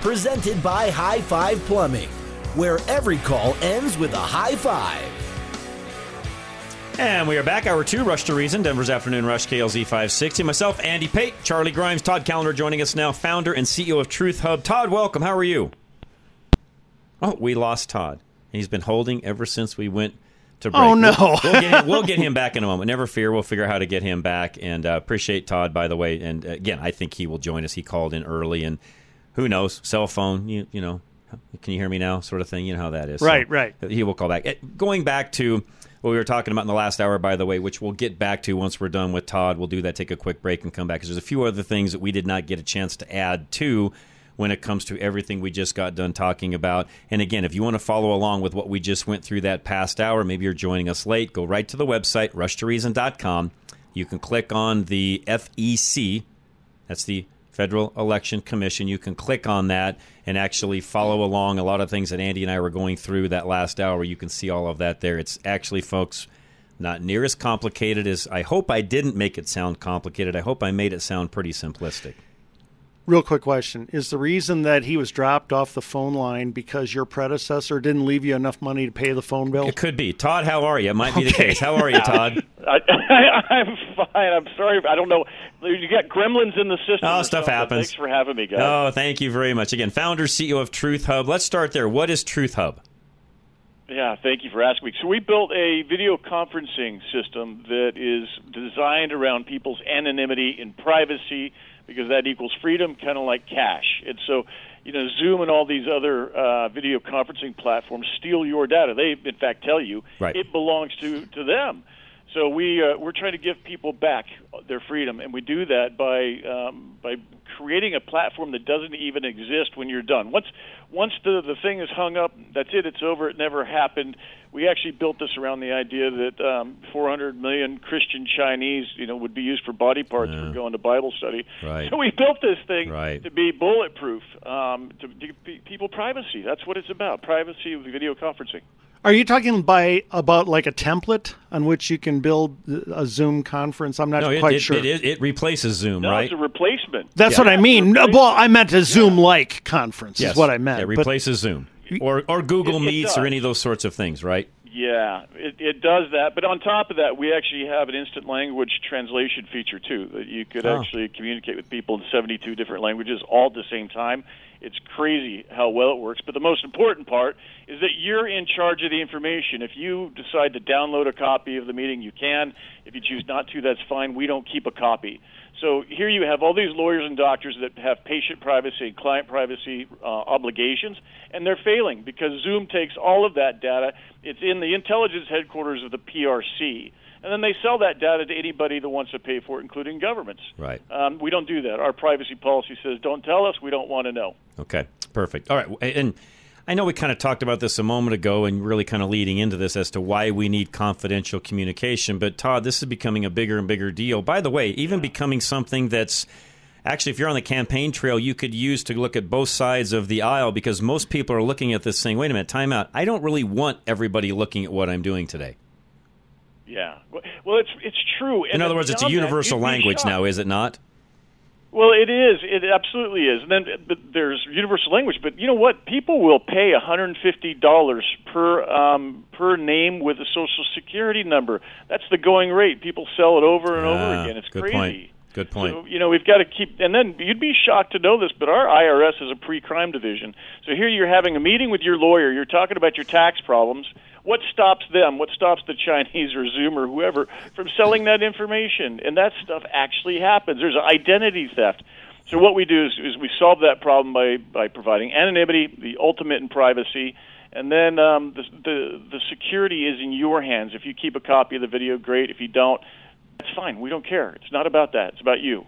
Presented by High Five Plumbing, where every call ends with a high five. And we are back, hour two, Rush to Reason, Denver's Afternoon Rush, KLZ 560. Myself, Andy Pate, Charlie Grimes, Todd Callender joining us now, founder and CEO of Truth Hub. Todd, welcome. How are you? Oh, we lost Todd. He's been holding ever since we went to break. Oh, no. We'll, we'll, get him, we'll get him back in a moment. Never fear. We'll figure out how to get him back. And uh, appreciate Todd, by the way. And uh, again, I think he will join us. He called in early, and who knows? Cell phone, you, you know, can you hear me now? Sort of thing. You know how that is. Right, right. He will call back. Eh, Going back to what we were talking about in the last hour, by the way, which we'll get back to once we're done with Todd. We'll do that, take a quick break, and come back because there's a few other things that we did not get a chance to add to when it comes to everything we just got done talking about. And again, if you want to follow along with what we just went through that past hour, maybe you're joining us late, go right to the website, rushtoreason.com. You can click on the FEC, that's the Federal Election Commission. You can click on that and actually follow along a lot of things that Andy and I were going through that last hour. You can see all of that there. It's actually, folks, not near as complicated as I hope I didn't make it sound complicated. I hope I made it sound pretty simplistic. Real quick question. Is the reason that he was dropped off the phone line because your predecessor didn't leave you enough money to pay the phone bill? It could be. Todd, how are you? It might be the case. How are you, Todd? I, I'm fine. I'm sorry. I don't know. You got gremlins in the system. Oh, stuff something. happens. Thanks for having me, guys. Oh, thank you very much. Again, founder, CEO of Truth Hub. Let's start there. What is Truth Hub? Yeah, thank you for asking me. So we built a video conferencing system that is designed around people's anonymity and privacy because that equals freedom, kind of like cash. And so, you know, Zoom and all these other uh, video conferencing platforms steal your data. They, in fact, tell you Right. it belongs to to them. So we uh, we're trying to give people back their freedom, and we do that by um, by creating a platform that doesn't even exist when you're done. Once once the the thing is hung up, that's it. It's over. It never happened. We actually built this around the idea that um, 400 million Christian Chinese, you know, would be used for body parts for going to Bible study. Right. So we built this thing Right. to be bulletproof, um, to give pe- people privacy. That's what it's about: privacy with video conferencing. Are you talking by about like a template on which you can build a Zoom conference? I'm not No, quite it, sure. it, it, it replaces Zoom, No, right? it's a replacement. That's Yeah. what I mean. No, Well, I meant a Zoom-like conference. yes. Is what I meant. It But- replaces Zoom. Or, or Google It- it Meets or any of those sorts of things, right? Yeah, it, it does that. But on top of that, we actually have an instant language translation feature too, that you could Oh. actually communicate with people in 72 different languages all at the same time. It's crazy how well it works. But the most important part is that you're in charge of the information. If you decide to download a copy of the meeting, you can. If you choose not to, that's fine. We don't keep a copy. So here you have all these lawyers and doctors that have patient privacy and client privacy uh, obligations, and they're failing because Zoom takes all of that data. It's in the intelligence headquarters of the PRC, and then they sell that data to anybody that wants to pay for it, including governments. Right. Um, we don't do that. Our privacy policy says, "Don't tell us. We don't want to know." Okay, perfect. All right, and I know we kind of talked about this a moment ago, and really kind of leading into this as to why we need confidential communication. But Todd, this is becoming a bigger and bigger deal. By the way, even becoming something that's actually, if you're on the campaign trail, you could use to look at both sides of the aisle because most people are looking at this saying, "Wait a minute, time out. I don't really want everybody looking at what I'm doing today." Yeah. Well, it's it's true. In And other words, it's a beyond that, universal language now, is it not? Well, it is. It absolutely is. And then but there's universal language. But you know what? People will pay $150 per um, per name with a social security number. That's the going rate. People sell it over and Ah, over again. It's good crazy. point. Good point. So, you know, we've got to keep, and then you'd be shocked to know this, but our IRS is a pre-crime division. So here you're having a meeting with your lawyer. You're talking about your tax problems. What stops them? What stops the Chinese or Zoom or whoever from selling that information? And that stuff actually happens. There's identity theft. So what we do is, is we solve that problem by by providing anonymity, the ultimate in privacy, and then um, the, the the security is in your hands. If you keep a copy of the video, great. If you don't, that's fine. We don't care. It's not about that. It's about you.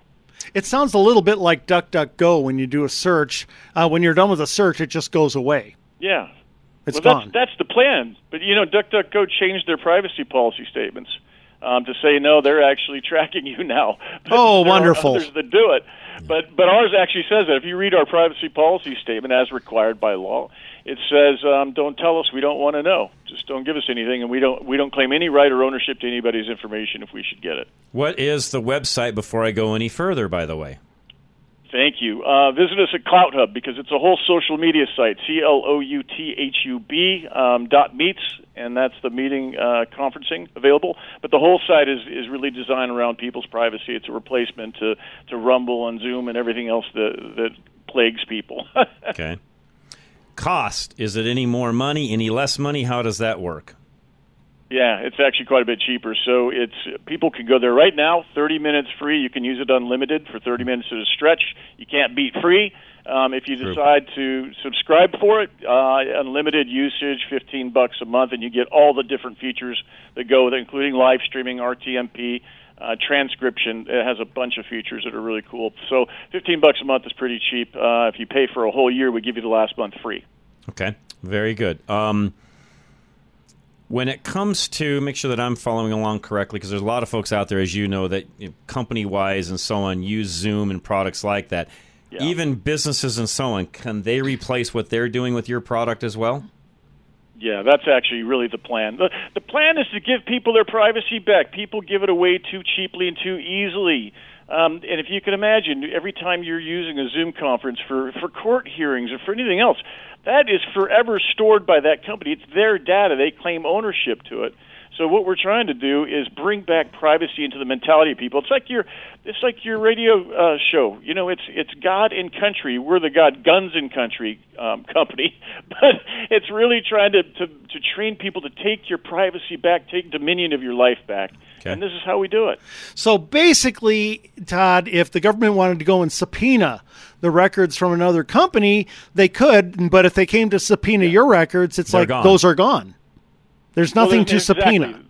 It sounds a little bit like DuckDuckGo when you do a search. Uh, when you're done with a search, it just goes away. Yeah. It's well, gone. That's, that's the plan. But you know, DuckDuckGo changed their privacy policy statements um, to say no, they're actually tracking you now. But Oh, there are wonderful. Others that do it, but but ours actually says that if you read our privacy policy statement as required by law, it says um, don't tell us we don't want to know. Just don't give us anything, and we don't we don't claim any right or ownership to anybody's information if we should get it. What is the website before I go any further, by the way? Thank you. Uh, visit us at Clout Hub because it's a whole social media site. C L O U T H U B um, dot meets, and that's the meeting uh, conferencing available. But the whole site is is really designed around people's privacy. It's a replacement to to Rumble and Zoom and everything else that that plagues people. Okay. Cost. Is it any more money, any less money? How does that work? Yeah, it's actually quite a bit cheaper. So it's people can go there right now, 30 minutes free. You can use it unlimited for 30 minutes at a stretch. You can't beat free. Um, if you True. decide to subscribe for it, uh, unlimited usage, 15 bucks a month, and you get all the different features that go with it, including live streaming, RTMP, uh, transcription. It has a bunch of features that are really cool. So 15 bucks a month is pretty cheap. Uh, if you pay for a whole year, we give you the last month free. Okay, very good. Um, when it comes to make sure that I'm following along correctly, because there's a lot of folks out there, as you know, that you know, company-wise and so on use Zoom and products like that. Even businesses and so on, can they replace what they're doing with your product as well? Yeah, that's actually really the plan. The, the plan is to give people their privacy back. People give it away too cheaply and too easily. Um, and if you can imagine, every time you're using a Zoom conference for, for court hearings or for anything else, that is forever stored by that company. It's their data. They claim ownership to it. So what we're trying to do is bring back privacy into the mentality of people. It's like your it's like your radio uh, show. You know, it's it's God and country. We're the God guns and country um, company, but it's really trying to, to to train people to take your privacy back, take dominion of your life back. Okay. And this is how we do it. So basically, Todd, if the government wanted to go and subpoena the records from another company, they could. But if they came to subpoena your records, it's They're like gone. those are gone. There's Well, nothing to there's- subpoena. exactly.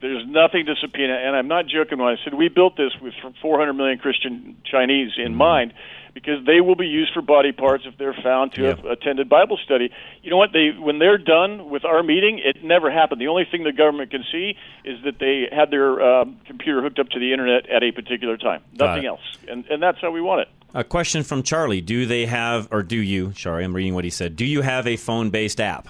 There's nothing to subpoena, and I'm not joking when I said we built this with 400 million Christian Chinese Mm-hmm. in mind, because they will be used for body parts if they're found to have attended Bible study. You know what? They when they're done with our meeting, it never happened. The only thing the government can see is that they had their um, computer hooked up to the internet at a particular time. Nothing else, and and that's how we want it. A question from Charlie: Do they have, or do you? Sorry, I'm reading what he said. Do you have a phone-based app?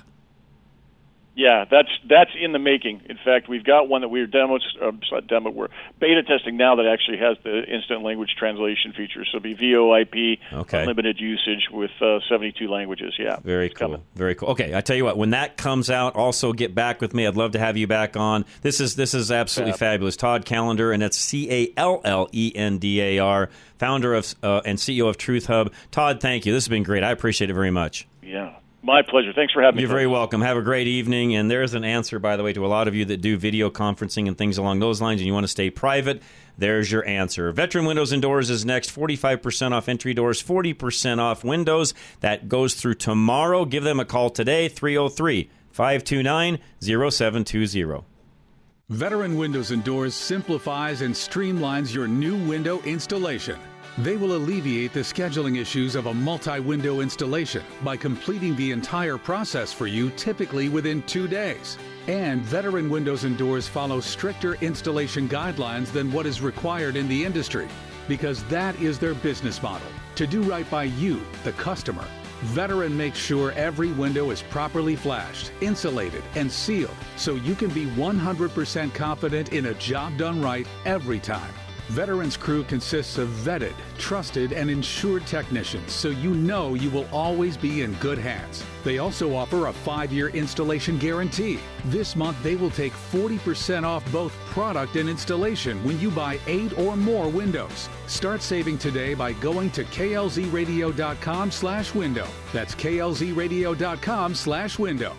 Yeah, that's that's in the making. In fact, we've got one that we're demos, uh, demo, we're beta testing now that actually has the instant language translation feature. So it'll be VoIP, Okay. unlimited usage with uh, 72 languages. Yeah, Very cool. Very cool. Okay, I tell you what. When that comes out, also get back with me. I'd love to have you back on. This is this is absolutely Fab. fabulous. Todd Callender, and that's C A L L E N D A R, founder of uh, and CEO of Truth Hub. Todd, thank you. This has been great. I appreciate it very much. yeah. My pleasure. Thanks for having me. You're very welcome. Have a great evening. And there's an answer, by the way, to a lot of you that do video conferencing and things along those lines, and you want to stay private. There's your answer. Veteran Windows and Doors is next. 45% off entry doors, 40% off windows. That goes through tomorrow. Give them a call today, 303 529 0720. Veteran Windows and Doors simplifies and streamlines your new window installation. They will alleviate the scheduling issues of a multi window installation by completing the entire process for you typically within two days. And Veteran Windows and Doors follow stricter installation guidelines than what is required in the industry because that is their business model to do right by you, the customer. Veteran makes sure every window is properly flashed, insulated, and sealed so you can be 100% confident in a job done right every time. Veterans Crew consists of vetted, trusted, and insured technicians, so you know you will always be in good hands. They also offer a five year installation guarantee. This month, they will take 40% off both product and installation when you buy eight or more windows. Start saving today by going to klzradio.com slash window. That's klzradio.com slash window.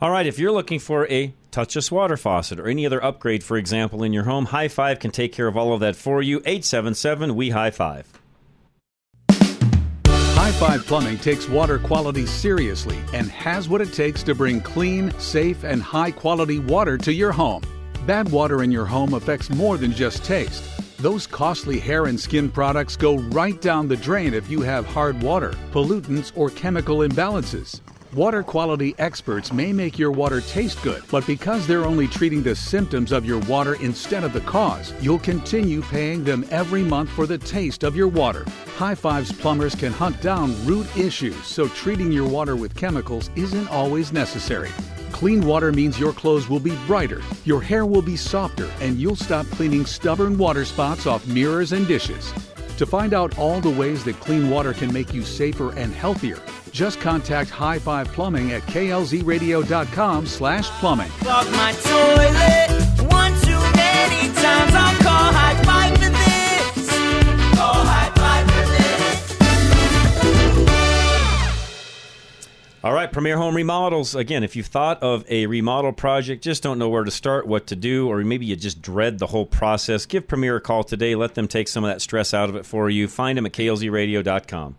All right, if you're looking for a touchless water faucet or any other upgrade, for example, in your home, High Five can take care of all of that for you. 877 We High Five. High Five Plumbing takes water quality seriously and has what it takes to bring clean, safe, and high quality water to your home. Bad water in your home affects more than just taste. Those costly hair and skin products go right down the drain if you have hard water, pollutants, or chemical imbalances. Water quality experts may make your water taste good, but because they're only treating the symptoms of your water instead of the cause, you'll continue paying them every month for the taste of your water. High Fives plumbers can hunt down root issues, so treating your water with chemicals isn't always necessary. Clean water means your clothes will be brighter, your hair will be softer, and you'll stop cleaning stubborn water spots off mirrors and dishes. To find out all the ways that clean water can make you safer and healthier, just contact High Five Plumbing at klzradio.com slash plumbing. All right, Premier Home Remodels. Again, if you've thought of a remodel project, just don't know where to start, what to do, or maybe you just dread the whole process, give Premier a call today. Let them take some of that stress out of it for you. Find them at klzradio.com.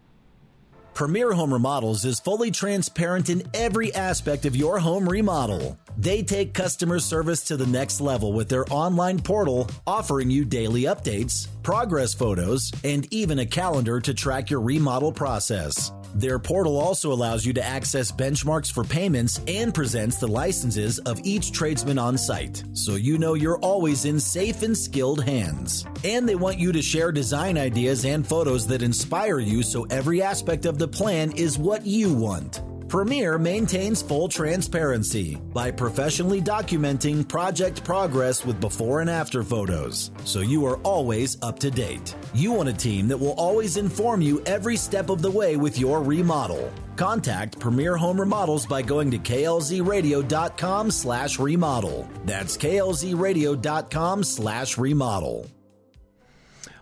Premier Home Remodels is fully transparent in every aspect of your home remodel. They take customer service to the next level with their online portal, offering you daily updates, progress photos, and even a calendar to track your remodel process. Their portal also allows you to access benchmarks for payments and presents the licenses of each tradesman on site, so you know you're always in safe and skilled hands. And they want you to share design ideas and photos that inspire you so every aspect of the plan is what you want. Premier maintains full transparency by professionally documenting project progress with before and after photos, so you are always up to date. You want a team that will always inform you every step of the way with your remodel. Contact Premier Home Remodels by going to klzradio.com slash remodel. That's klzradio.com slash remodel.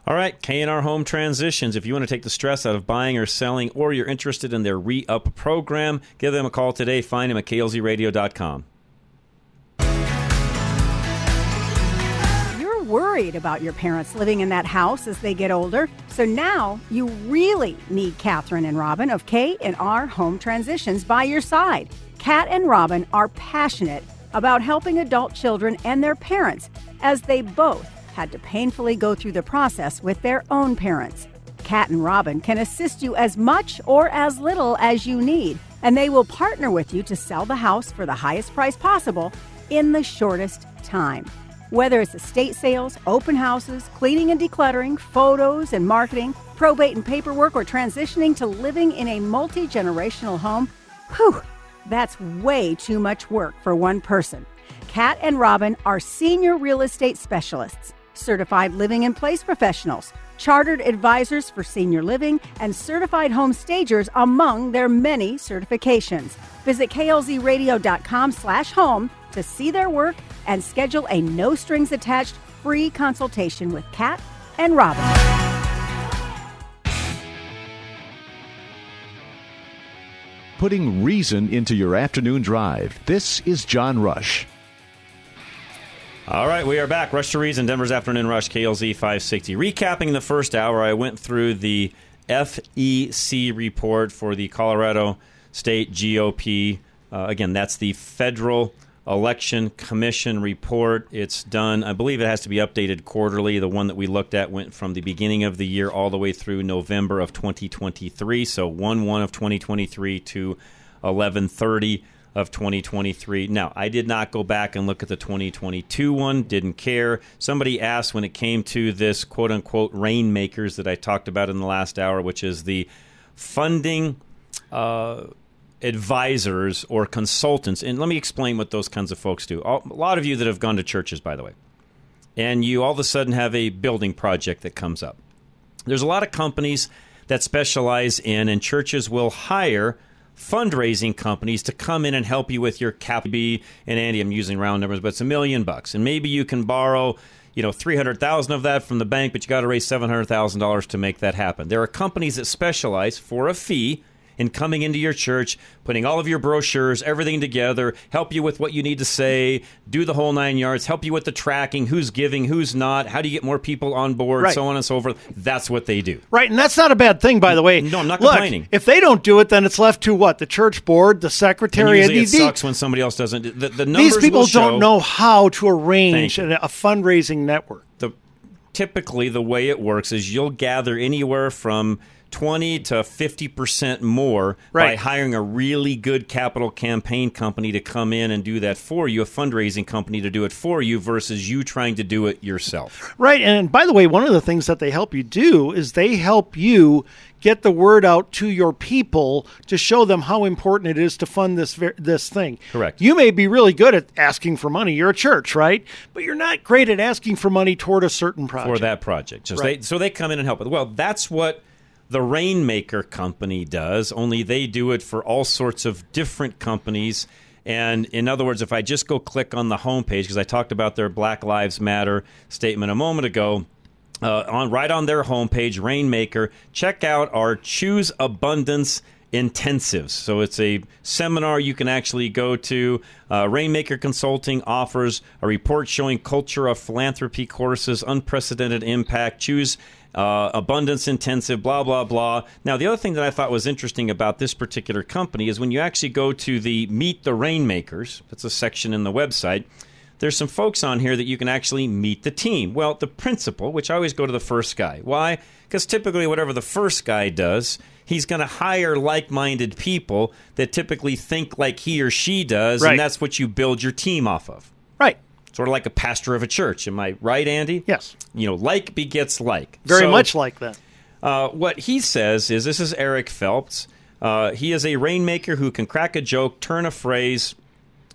All right, K&R Home Transitions. If you want to take the stress out of buying or selling, or you're interested in their re-up program, give them a call today. Find them at klzradio.com. You're worried about your parents living in that house as they get older, so now you really need Catherine and Robin of K&R Home Transitions by your side. Kat and Robin are passionate about helping adult children and their parents as they both had to painfully go through the process with their own parents. Kat and Robin can assist you as much or as little as you need, and they will partner with you to sell the house for the highest price possible in the shortest time. Whether it's estate sales, open houses, cleaning and decluttering, photos and marketing, probate and paperwork, or transitioning to living in a multi generational home, whew, that's way too much work for one person. Kat and Robin are senior real estate specialists certified living in place professionals, chartered advisors for senior living, and certified home stagers among their many certifications. Visit klzradio.com slash home to see their work and schedule a no strings attached free consultation with Kat and Robin. Putting reason into your afternoon drive. This is John Rush. All right, we are back. Rush to Reason, Denver's Afternoon Rush, KLZ 560. Recapping the first hour, I went through the FEC report for the Colorado State GOP. Uh, again, that's the Federal Election Commission report. It's done, I believe it has to be updated quarterly. The one that we looked at went from the beginning of the year all the way through November of 2023. So 1 1 of 2023 to 1130 of 2023. Now, I did not go back and look at the 2022 one, didn't care. Somebody asked when it came to this quote unquote rainmakers that I talked about in the last hour, which is the funding uh, advisors or consultants. And let me explain what those kinds of folks do. A lot of you that have gone to churches, by the way, and you all of a sudden have a building project that comes up. There's a lot of companies that specialize in, and churches will hire fundraising companies to come in and help you with your cap B and Andy I'm using round numbers but it's a million bucks and maybe you can borrow you know 300,000 of that from the bank but you got to raise $700,000 to make that happen. There are companies that specialize for a fee in coming into your church, putting all of your brochures, everything together, help you with what you need to say, do the whole nine yards, help you with the tracking, who's giving, who's not, how do you get more people on board, Right. so on and so forth. That's what they do. Right, and that's not a bad thing, by the way. No, I'm not Look, complaining. If they don't do it, then it's left to what? The church board, the And secretary, it the- sucks when somebody else doesn't. do- The, the numbers These people don't know how to arrange a, a fundraising network. the typically the way it works is you'll gather anywhere from 20 to 50% more by hiring a really good capital campaign company to come in and do that for you, a fundraising company to do it for you versus you trying to do it yourself. Right, and by the way, one of the things that they help you do is they help you get the word out to your people to show them how important it is to fund this this thing. Correct. You may be really good at asking for money. You're a church, right? But you're not great at asking for money toward a certain project. for that project. Just Right. they, so they come in and help. Well, that's what the Rainmaker company does, only they do it for all sorts of different companies. And in other words, if I just go click on the homepage, because I talked about their Black Lives Matter statement a moment ago, uh, on right on their homepage, Rainmaker, check out our Choose Abundance intensives. So it's a seminar you can actually go to. Uh, Rainmaker Consulting offers a report showing culture of philanthropy courses, unprecedented impact. Choose uh, abundance intensive, blah blah blah. Now, the other thing that I thought was interesting about this particular company is when you actually go to the Meet the Rainmakers. That's a section in the website there's some folks on here that you can actually meet the team. Well, the principal, which I always go to the first guy. Why? Because typically, whatever the first guy does, he's going to hire like minded people that typically think like he or she does, Right. and that's what you build your team off of. Right. Sort of like a pastor of a church. Am I right, Andy? Yes. You know, like begets like. Very So- much like that. uh, what he says is this is Eric Phelps. Uh, he is a rainmaker who can crack a joke, turn a phrase,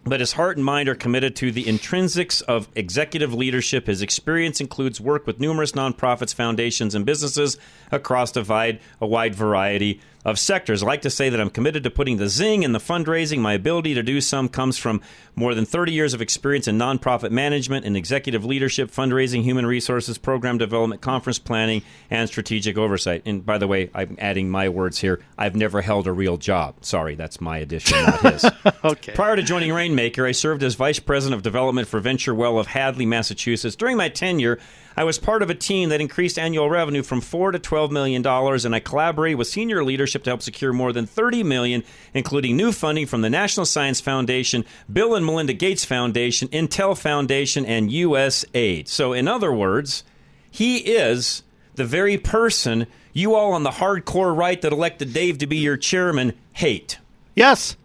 but his heart and mind are committed to the intrinsics of executive leadership. His experience includes work with numerous nonprofits, foundations, and businesses across a wide, a wide variety of sectors. I like to say that I'm committed to putting the zing in the fundraising. My ability to do some comes from more than 30 years of experience in nonprofit management and executive leadership, fundraising, human resources, program development, conference planning, and strategic oversight. And by the way, I'm adding my words here. I've never held a real job. Sorry, that's my addition, not his. okay. Prior to joining Rainmaker, I served as Vice President of Development for VentureWell of Hadley, Massachusetts. During my tenure, I was part of a team that increased annual revenue from four to twelve million dollars, and I collaborated with senior leadership to help secure more than thirty million, including new funding from the National Science Foundation, Bill and Melinda Gates Foundation, Intel Foundation, and USAID. So, in other words, he is the very person you all on the hardcore right that elected Dave to be your chairman hate. Yes.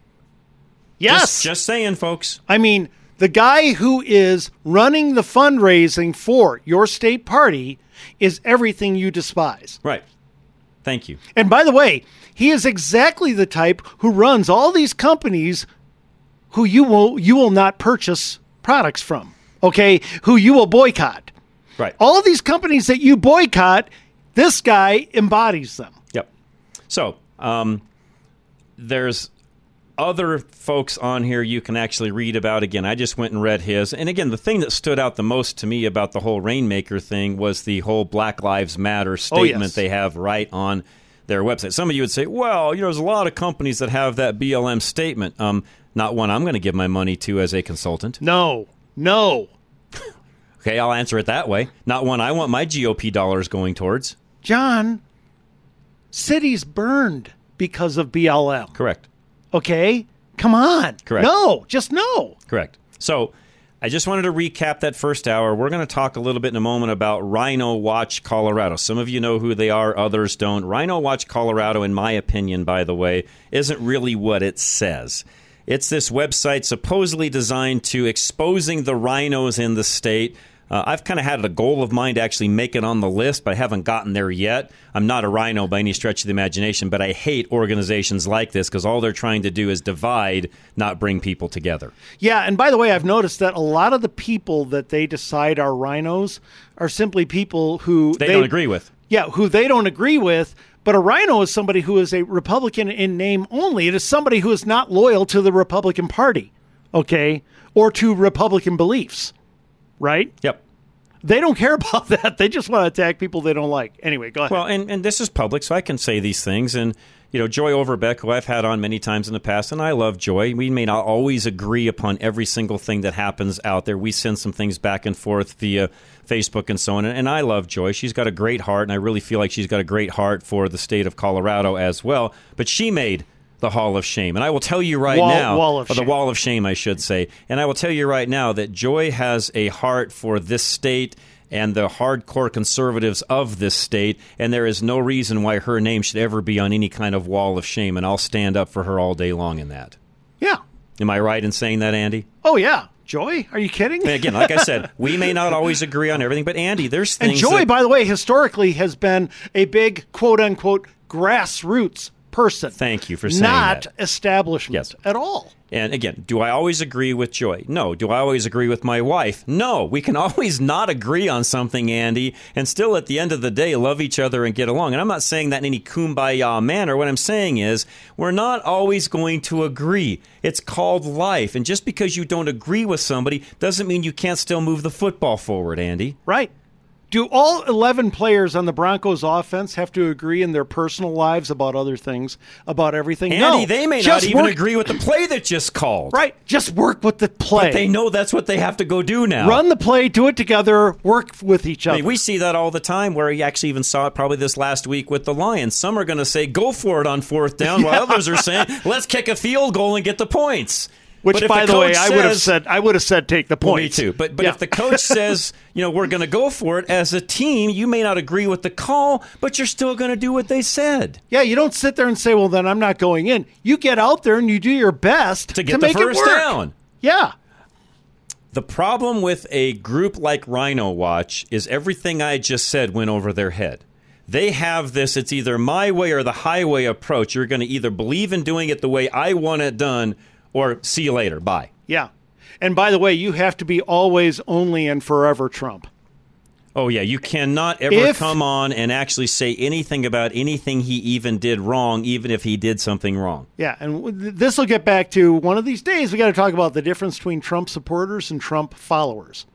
Yes. Just, just saying, folks. I mean, the guy who is running the fundraising for your state party is everything you despise. Right. Thank you. And by the way, he is exactly the type who runs all these companies who you will you will not purchase products from. Okay, who you will boycott. Right. All of these companies that you boycott, this guy embodies them. Yep. So, um, there's other folks on here you can actually read about. Again, I just went and read his. And again, the thing that stood out the most to me about the whole Rainmaker thing was the whole Black Lives Matter Oh, yes. statement they have right on their website. Some of you would say, well, you know, there's a lot of companies that have that BLM statement. Um, not one I'm going to give my money to as a consultant. No. No. Okay, I'll answer it that way. Not one I want my GOP dollars going towards. John, cities burned because of BLM. Correct. Okay? Come on. Correct. No, just no. Correct. So I just wanted to recap that first hour. We're going to talk a little bit in a moment about Rhino Watch Colorado. Some of you know who they are, others don't. Rhino Watch Colorado, in my opinion, by the way, isn't really what it says. It's this website supposedly designed to exposing the rhinos in the state. Uh, I've kind of had a goal of mine to actually make it on the list, but I haven't gotten there yet. I'm not a rhino by any stretch of the imagination, but I hate organizations like this because all they're trying to do is divide, not bring people together. Yeah, and by the way, I've noticed that a lot of the people that they decide are rhinos are simply people who They, don't agree with. Yeah, who they don't agree with. But a rhino is somebody who is a Republican in name only. It is somebody who is not loyal to the Republican Party, okay, or to Republican beliefs, right? Yep. They don't care about that. They just want to attack people they don't like. Anyway, go ahead. Well, and, and this is public, so I can say these things. And, you know, Joy Overbeck, who I've had on many times in the past, and I love Joy. We may not always agree upon every single thing that happens out there. We send some things back and forth via Facebook and so on. And, and I love Joy. She's got a great heart, and I really feel like she's got a great heart for the state of Colorado as well. But she made the Hall of Shame. And I will tell you right Wall- now, Wall the Wall of Shame, I should say. And I will tell you right now that Joy has a heart for this state and the hardcore conservatives of this state, and there is no reason why her name should ever be on any kind of Wall of Shame. And I'll stand up for her all day long in that. Yeah. Am I right in saying that, Andy? oh yeah, Joy, are you kidding? And again, like I said, we may not always agree on everything, but Andy, there's And. Joy, that- by the way, historically has been a big quote unquote grassroots person. Thank you for saying that. not that. establishment at all. And again, do I always agree with Joy? No. Do I always agree with my wife? No. We can always not agree on something, Andy, and still at the end of the day love each other and get along. And I'm not saying that in any kumbaya manner. What I'm saying is we're not always going to agree. It's called life. And just because you don't agree with somebody doesn't mean you can't still move the football forward, Andy. Right. Do all 11 players on the Broncos offense have to agree in their personal lives about other things, about everything? Andy, no. they may Just not even work- agree with the play that just called. Right. Just work with the play. But they know that's what they have to go do now. Run the play, do it together, work with each I other. mean, we see that all the time where you actually even saw it probably this last week with the Lions. Some are going to say, go for it on fourth down, while others are saying, let's kick a field goal and get the points. Which, by the, way, coach I would have said, I would have said, take the Well, me too. But but Yeah. if the coach says, you know, we're going to go for it as a team, you may not agree with the call, but you're still going to do what they said. Yeah, you don't sit there and say, "Well, then I'm not going in." You get out there and you do your best To get the make it first work. down. Yeah, The problem with a group like Rhino Watch is everything I just said went over their head. They have this, it's either my way or the highway approach. You're going to either believe in doing it the way I want it done or see you later. Bye. yeah. And by the way, you have to be always, only, and forever Trump. Oh, yeah. You cannot ever If- come on and actually say anything about anything he even did wrong, even if he did something wrong. Yeah, and this will get back to one of these days. We got to talk about the difference between Trump supporters and Trump followers.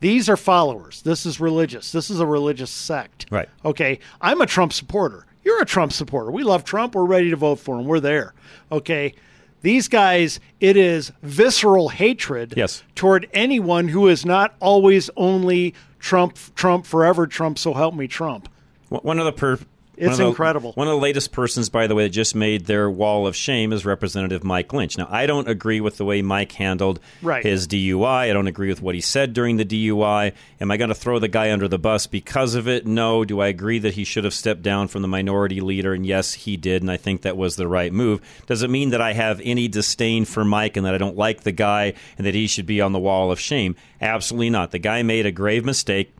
These are followers. This is religious. This is a religious sect. Right. Okay, I'm a Trump supporter. You're a Trump supporter. We love Trump. We're ready to vote for him. We're there. Okay. These guys, it is visceral hatred Yes. toward anyone who is not always only Trump, Trump forever, Trump, so help me, Trump. One- One of the per- It's one the- incredible. One of the latest persons, by the way, that just made their wall of shame is Representative Mike Lynch. Now, I don't agree with the way Mike handled Right. his DUI. I don't agree with what he said during the DUI. Am I going to throw the guy under the bus because of it? No. Do I agree that he should have stepped down from the minority leader? And yes, he did, and I think that was the right move. Does it mean that I have any disdain for Mike and that I don't like the guy and that he should be on the wall of shame? Absolutely not. The guy made a grave mistake.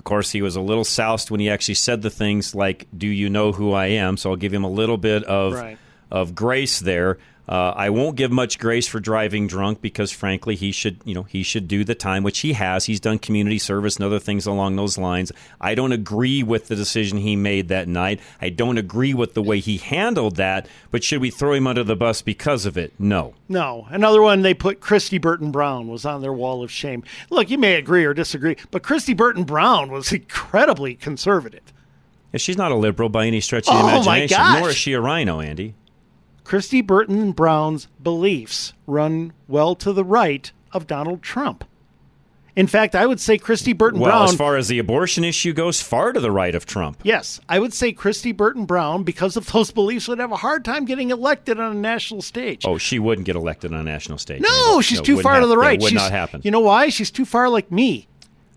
Of course, he was a little soused when he actually said the things like, "Do you know who I am?" So I'll give him a little bit of Right. of grace there. Uh, I won't give much grace for driving drunk because, frankly, he should you know he should do the time, which he has. He's done community service and other things along those lines. I don't agree with the decision he made that night. I don't agree with the way he handled that. But should we throw him under the bus because of it? No. No. Another one they put Kristi Burton Brown was on their wall of shame. Look, you may agree or disagree, but Kristi Burton Brown was incredibly conservative. Yeah, She's not a liberal by any stretch of the Oh, my imagination, nor is she a rhino, Andy. Kristi Burton Brown's beliefs run well to the right of Donald Trump. In fact, I would say Kristi Burton Well, Brown. as far as the abortion issue goes, far to the right of Trump. yes, I would say Kristi Burton Brown, because of those beliefs, would have a hard time getting elected on a national stage. Oh, she wouldn't get elected on a national stage. no, Andy. she's No, too far to the right. would She's- not happen. You know why? She's too far like me.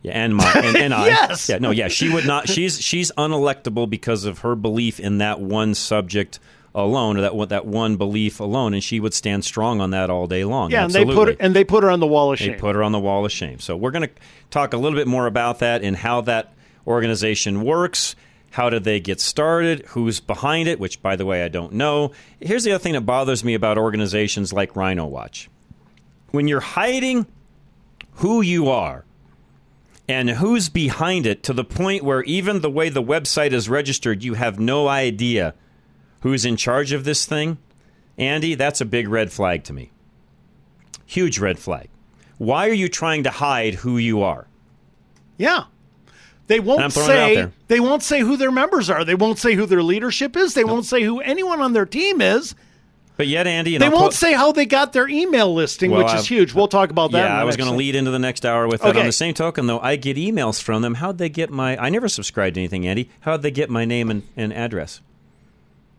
Yeah, and my and, and I. Yes. Yeah, no, yeah, she would not. She's she's unelectable because of her belief in that one subject alone, or that one- that one belief alone, and she would stand strong on that all day long. Yeah, and they put her, and they put her on the wall of shame. They put her on the wall of shame. So we're going to talk a little bit more about that and how that organization works. How did they get started? Who's behind it? Which, by the way, I don't know. Here's the other thing that bothers me about organizations like Rhino Watch. When you're hiding who you are and who's behind it to the point where even the way the website is registered, you have no idea who's in charge of this thing, Andy, that's a big red flag to me. Huge red flag. Why are you trying to hide who you are? Yeah. They won't throwing it out say they won't say who their members are. They won't say who their leadership is. They won't say who anyone on their team is. But yet, Andy, and They I'll won't say how they got their email listing, Well, which is I've- huge. We'll talk about that. in Yeah, the I was going to lead into the next hour with that. Okay. On the same token, though, I get emails from them. How'd they get my? I never subscribed to anything, Andy. How'd they get my name and, and address?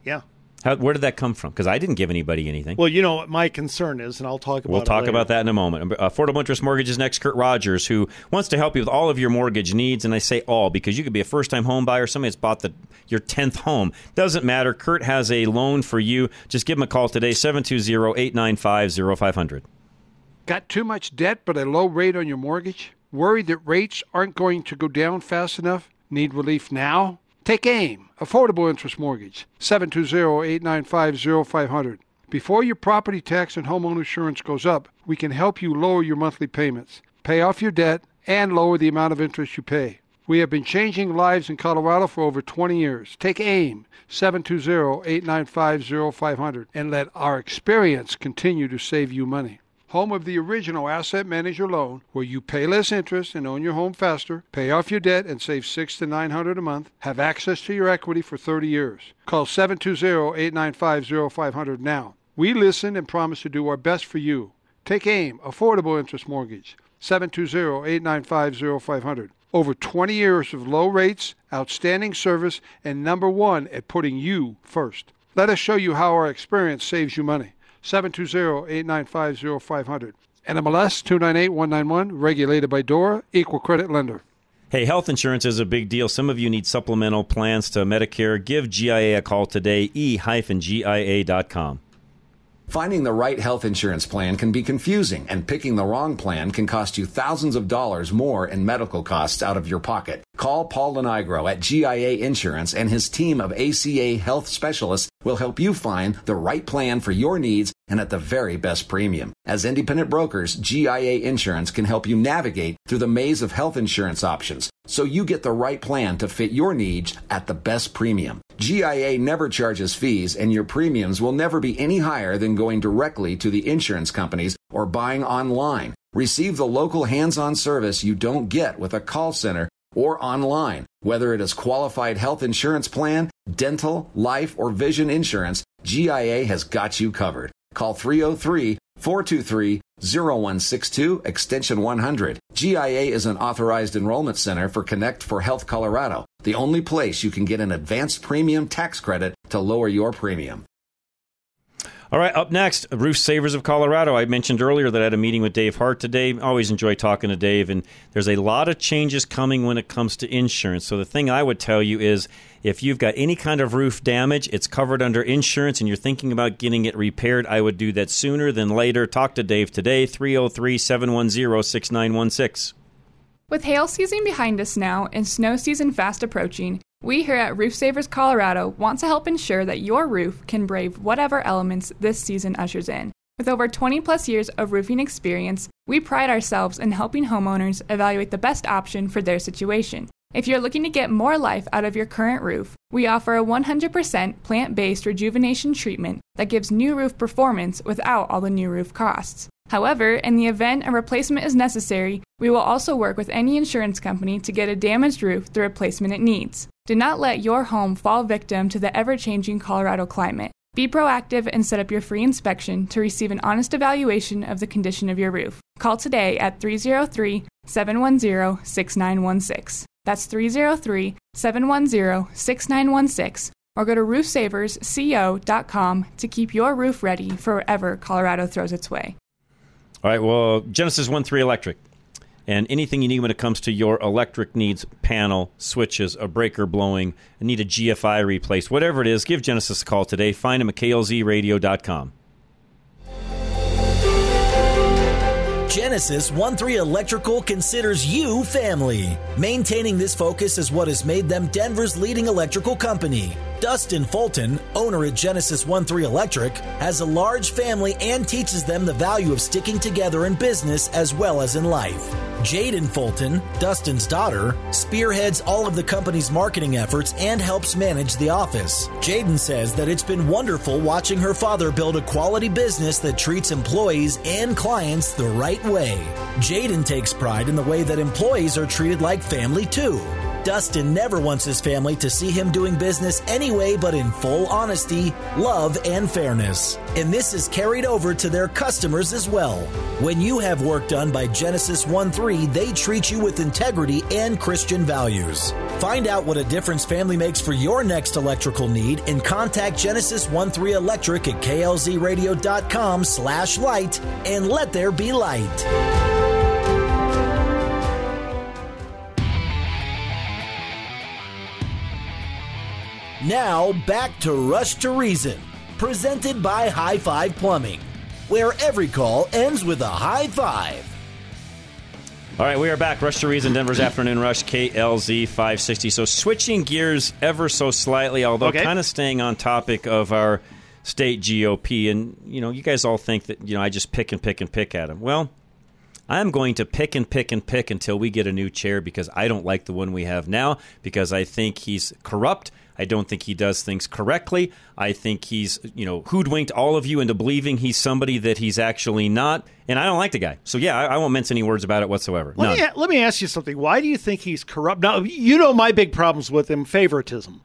Yeah. How, where did that come from? Because I didn't give anybody anything. Well, you know what my concern is, and I'll talk about. We'll it talk later. about that in a moment. Uh, Affordable Interest Mortgages next. Kurt Rogers, who wants to help you with all of your mortgage needs, and I say all because you could be a first-time home buyer, somebody that's bought the, your tenth home. Doesn't matter. Kurt has a loan for you. Just give him a call today 720-895-0500. Got too much debt but a low rate on your mortgage? Worried that rates aren't going to go down fast enough? Need relief now? Take AIM, Affordable Interest Mortgage, 720-895-0500. Before your property tax and homeowner insurance goes up, we can help you lower your monthly payments, pay off your debt, and lower the amount of interest you pay. We have been changing lives in Colorado for over 20 years. Take AIM, 720-895-0500, and let our experience continue to save you money. Home of the original asset manager loan, where you pay less interest and own your home faster, pay off your debt and save six to nine hundred a month, have access to your equity for 30 years. Call 720-895-0500 now. We listen and promise to do our best for you. Take AIM, Affordable Interest Mortgage, 720-895-0500. Over 20 years of low rates, outstanding service, and number one at putting you first. Let us show you how our experience saves you money. 720-895-0500. NMLS 298191, regulated by DORA, equal credit lender. Hey, health insurance is a big deal. Some of you need supplemental plans to Medicare. Give GIA a call today, e-gia.com. Finding the right health insurance plan can be confusing, and picking the wrong plan can cost you thousands of dollars more in medical costs out of your pocket. Call Paul Lenigro at GIA Insurance, and his team of ACA health specialists will help you find the right plan for your needs and at the very best premium. As independent brokers, GIA Insurance can help you navigate through the maze of health insurance options so you get the right plan to fit your needs at the best premium. GIA never charges fees, and your premiums will never be any higher than going directly to the insurance companies or buying online. Receive the local hands on service you don't get with a call center or online. Whether it is qualified health insurance plan, dental, life, or vision insurance, GIA has got you covered. Call 303 423 0162 extension 100. GIA is an authorized enrollment center for Connect for Health Colorado, the only place you can get an advanced premium tax credit to lower your premium. All right, up next, Roof Savers of Colorado. I mentioned earlier that I had a meeting with Dave Hart today. Always enjoy talking to Dave, and there's a lot of changes coming when it comes to insurance. So the thing I would tell you is if you've got any kind of roof damage, it's covered under insurance and you're thinking about getting it repaired, I would do that sooner than later. Talk to Dave today, 303 710 6916. With hail season behind us now and snow season fast approaching, we here at Roof Savers Colorado want to help ensure that your roof can brave whatever elements this season ushers in. With over 20 plus years of roofing experience, we pride ourselves in helping homeowners evaluate the best option for their situation. If you're looking to get more life out of your current roof, we offer a 100% plant based rejuvenation treatment that gives new roof performance without all the new roof costs. However, in the event a replacement is necessary, we will also work with any insurance company to get a damaged roof the replacement it needs. Do not let your home fall victim to the ever changing Colorado climate. Be proactive and set up your free inspection to receive an honest evaluation of the condition of your roof. Call today at 303 710 6916. That's 303 710 6916 or go to roofsaversco.com to keep your roof ready for wherever Colorado throws its way. All right, well, Genesis 1 3 Electric. and anything you need when it comes to your electric needs panel, switches, a breaker blowing, need a GFI replaced, whatever it is, give Genesis a call today. Find them at klzradio.com. Genesis 1 3 Electrical considers you family. Maintaining this focus is what has made them Denver's leading electrical company. Dustin Fulton, owner at Genesis 1 3 Electric, has a large family and teaches them the value of sticking together in business as well as in life. Jaden Fulton, Dustin's daughter, spearheads all of the company's marketing efforts and helps manage the office. Jaden says that it's been wonderful watching her father build a quality business that treats employees and clients the way. Jaden takes pride in the way that employees are treated like family too. Dustin never wants his family to see him doing business anyway but in full honesty, love, and fairness. And this is carried over to their customers as well. When you have work done by Genesis 1 3, they treat you with integrity and Christian values. Find out what a difference family makes for your next electrical need and contact Genesis 1 3 Electric at klzradio.com slash light and let there be light. Now back to Rush to Reason, presented by High Five Plumbing, where every call ends with a high five. All right, we are back. Rush to Reason, Denver's Afternoon Rush, KLZ 560. So switching gears ever so slightly, although Okay. kind of staying on topic of our state GOP. And, you know, you guys all think that, you know, I just pick and pick and pick at them. Well, I'm going to pick and pick and pick until we get a new chair because I don't like the one we have now because I think he's corrupt. I don't think he does things correctly. I think he's, you know, hoodwinked all of you into believing he's somebody that he's actually not. And I don't like the guy. So, yeah, I, I won't mince any words about it whatsoever. Let me, let me ask you something. Why do you think he's corrupt? Now, you know my big problems with him favoritism.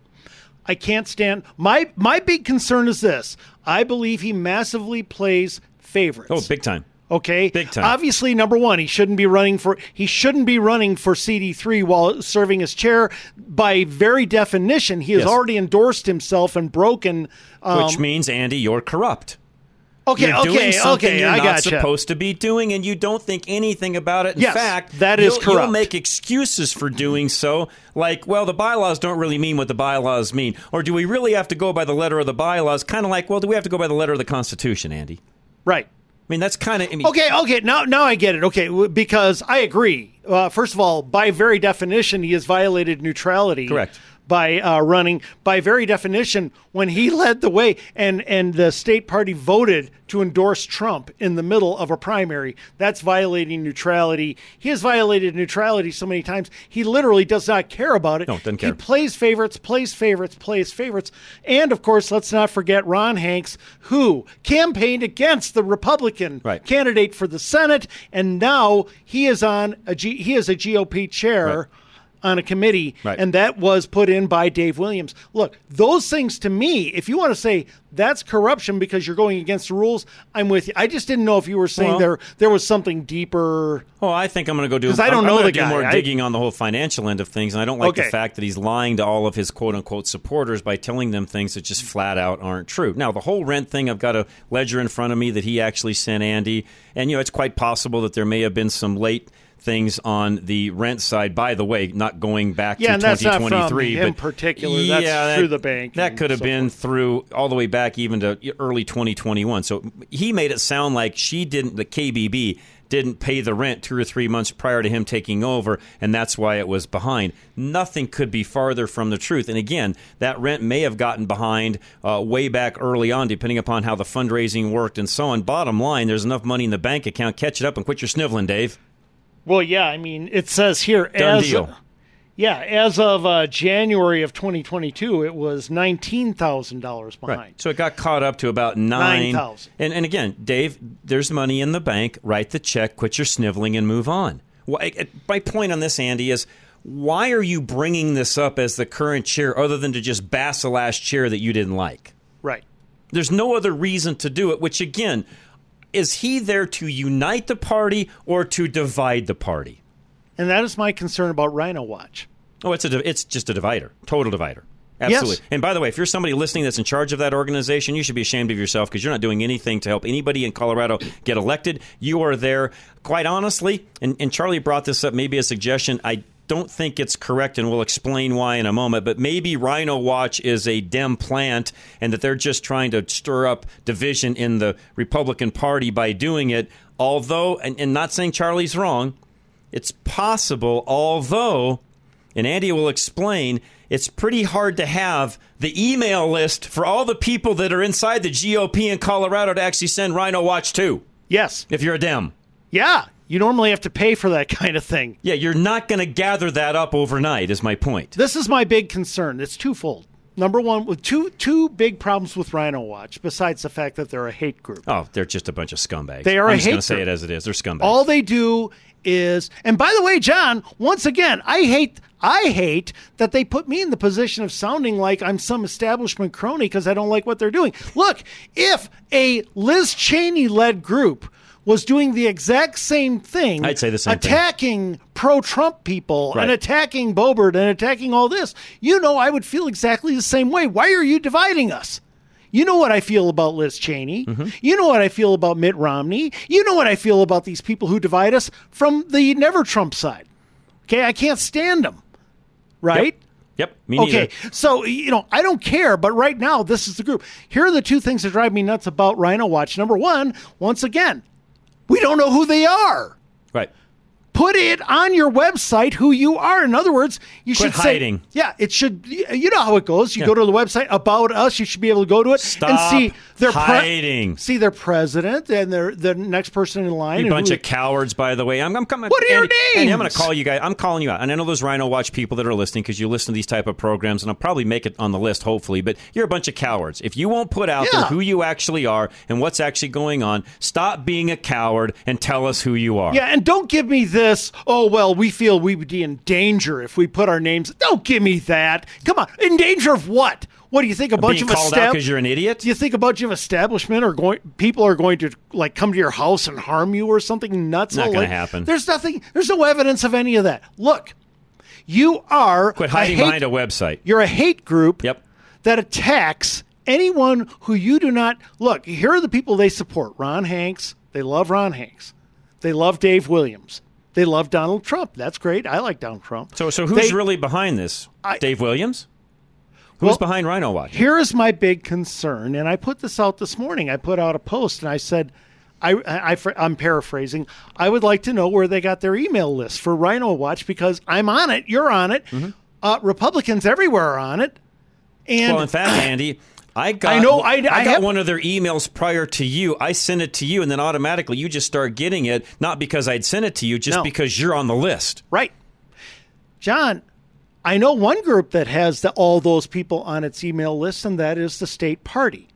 I can't stand my my big concern is this. I believe he massively plays favorites. Oh, big time. Okay, Big time. Obviously, number one, he shouldn't be running for he shouldn't be running for CD three while serving as chair. By very definition, he has Yes. already endorsed himself and broken. Um, Which means, Andy, you're corrupt. Okay, you're okay, doing something okay, you're I not gotcha. supposed to be doing, and you don't think anything about it. In Yes, fact, that is you'll, you'll corrupt. make excuses for doing so, like, well, the bylaws don't really mean what the bylaws mean, or do we really have to go by the letter of the bylaws? Kind of like, well, do we have to go by the letter of the Constitution, Andy? right. I mean, that's kind of. I mean, Okay, okay. Now, now I get it. Okay, because I agree. Uh, first of all, by very definition, he has violated neutrality. Correct. By uh, running, by very definition, when he led the way and and the state party voted to endorse Trump in the middle of a primary, that's violating neutrality. He has violated neutrality so many times. He literally does not care about it. No, doesn't care. He plays favorites, plays favorites, plays favorites. And of course, let's not forget Ron Hanks, who campaigned against the Republican Right. candidate for the Senate, and now he is on a G, he is a GOP chair. Right. On a committee, Right. and that was put in by Dave Williams. Look, those things to me, if you want to say that's corruption because you're going against the rules, I'm with you. I just didn't know if you were saying Well- there there was something deeper. Oh, I think I'm going to go do. 'Cause I don't I'm know gonna the guy. more I- digging on the whole financial end of things, and I don't like the fact that he's lying to all of his quote unquote supporters by telling them things that just flat out aren't true. Now, the whole rent thing, I've got a ledger in front of me that he actually sent Andy, and you know it's quite possible that there may have been some late things on the rent side. By the way, not going back Yeah, to and that's not from 2023, him but particular. That's yeah, through that- the bank That could have so been through all the way back even to early 2021. So he made it sound like she didn't, the KBB didn't pay the rent two or three months prior to him taking over, and that's why it was behind. Nothing could be farther from the truth. And again, that rent may have gotten behind uh, way back early on, depending upon how the fundraising worked and so on. Bottom line, there's enough money in the bank account. Catch it up and quit your sniveling, Dave. Well, yeah, I mean, it says here Done as deal. yeah, as of uh, January of 2022, it was nineteen thousand dollars behind. Right. So it got caught up to about nine. 9,000. And, and again, Dave, there's money in the bank. Write the check, quit your sniveling, and move on. Well, I- my point on this, Andy, is why are you bringing this up as the current chair other than to just bash the last chair that you didn't like? Right. There's no other reason to do it, which again, is he there to unite the party or to divide the party? And that is my concern about Rhino Watch. Oh, it's a it's just a divider, total divider. Absolutely. Yes. And by the way, if you're somebody listening that's in charge of that organization, you should be ashamed of yourself because you're not doing anything to help anybody in Colorado get elected. You are there, quite honestly, and, and Charlie brought this up, maybe a suggestion. I don't think it's correct, and we'll explain why in a moment. But maybe Rhino Watch is a Dem plant, and that they're just trying to stir up division in the Republican Party by doing it. Although, and, and not saying Charlie's wrong, it's possible, although, and Andy will explain, it's pretty hard to have the email list for all the people that are inside the GOP in Colorado to actually send Rhino Watch to. Yes. If you're a Dem. Yeah. You normally have to pay for that kind of thing. Yeah, you're not going to gather that up overnight, is my point. This is my big concern. It's twofold. Number one, with two two big problems with Rhino Watch, besides the fact that they're a hate group. Oh, they're just a bunch of scumbags. They are I'm a just going hate to say it as it is. They're scumbags. All they do is, and by the way, John, once again, I hate. I hate that they put me in the position of sounding like I'm some establishment crony because I don't like what they're doing. Look, if a Liz Cheney led group was doing the exact same thing, I'd say the same thing. attacking pro Trump people Right. and attacking Boebert and attacking all this, you know, I would feel exactly the same way. Why are you dividing us? You know what I feel about Liz Cheney. Mm-hmm. You know what I feel about Mitt Romney. You know what I feel about these people who divide us from the never Trump side. Okay, I can't stand them. Right? Yep, me neither. Okay, so you know I don't care, but right now this is the group. Here are the two things that drive me nuts about Rhino Watch. Number one, once again, we don't know who they are. Right. Put it on your website who you are. In other words, you Quit should say, hiding. yeah, it should. You know how it goes. You Yeah. go to the website about us. You should be able to go to it Stop and see their pre- hiding. see their president and their the next person in line. You bunch who- of cowards, by the way. I'm, I'm coming. What are your Andy, Andy, I'm going to call you guys. I'm calling you out. And I know those Rhino Watch people that are listening because you listen to these type of programs, and I'll probably make it on the list, hopefully. But you're a bunch of cowards. If you won't put out there who you actually are and what's actually going on, stop being a coward and tell us who you are. Yeah, and don't give me this. Oh well, we feel we would be in danger if we put our names. Don't give me that. Come on, in danger of what? What do you think? A bunch Being of called estab- because you're an idiot. Do you think a bunch of establishment are going? People are going to like come to your house and harm you or something nuts? Not Oh, gonna happen. There's nothing. There's no evidence of any of that. Look, you are Quit a hate- behind a website. You're a hate group. Yep. That attacks anyone who you do not look. Here are the people they support: Ron Hanks. They love Ron Hanks. They love Dave Williams. They love Donald Trump. That's great. I like Donald Trump. So, so who's They- really behind this? I- Dave Williams. Who's Well, behind Rhino Watch? Here is my big concern, and I put this out this morning. I put out a post, and I said, I, I, I'm paraphrasing. I would like to know where they got their email list for Rhino Watch because I'm on it. You're on it. Uh, Republicans everywhere are on it. And Mm-hmm. well, in fact, Andy, I got I know- I- I got have- one of their emails prior to you. I sent it to you, and then automatically you just start getting it, not because I'd sent it to you, just No. because you're on the list. Right. John, I know one group that has the, all those people on its email list, and that is the state party.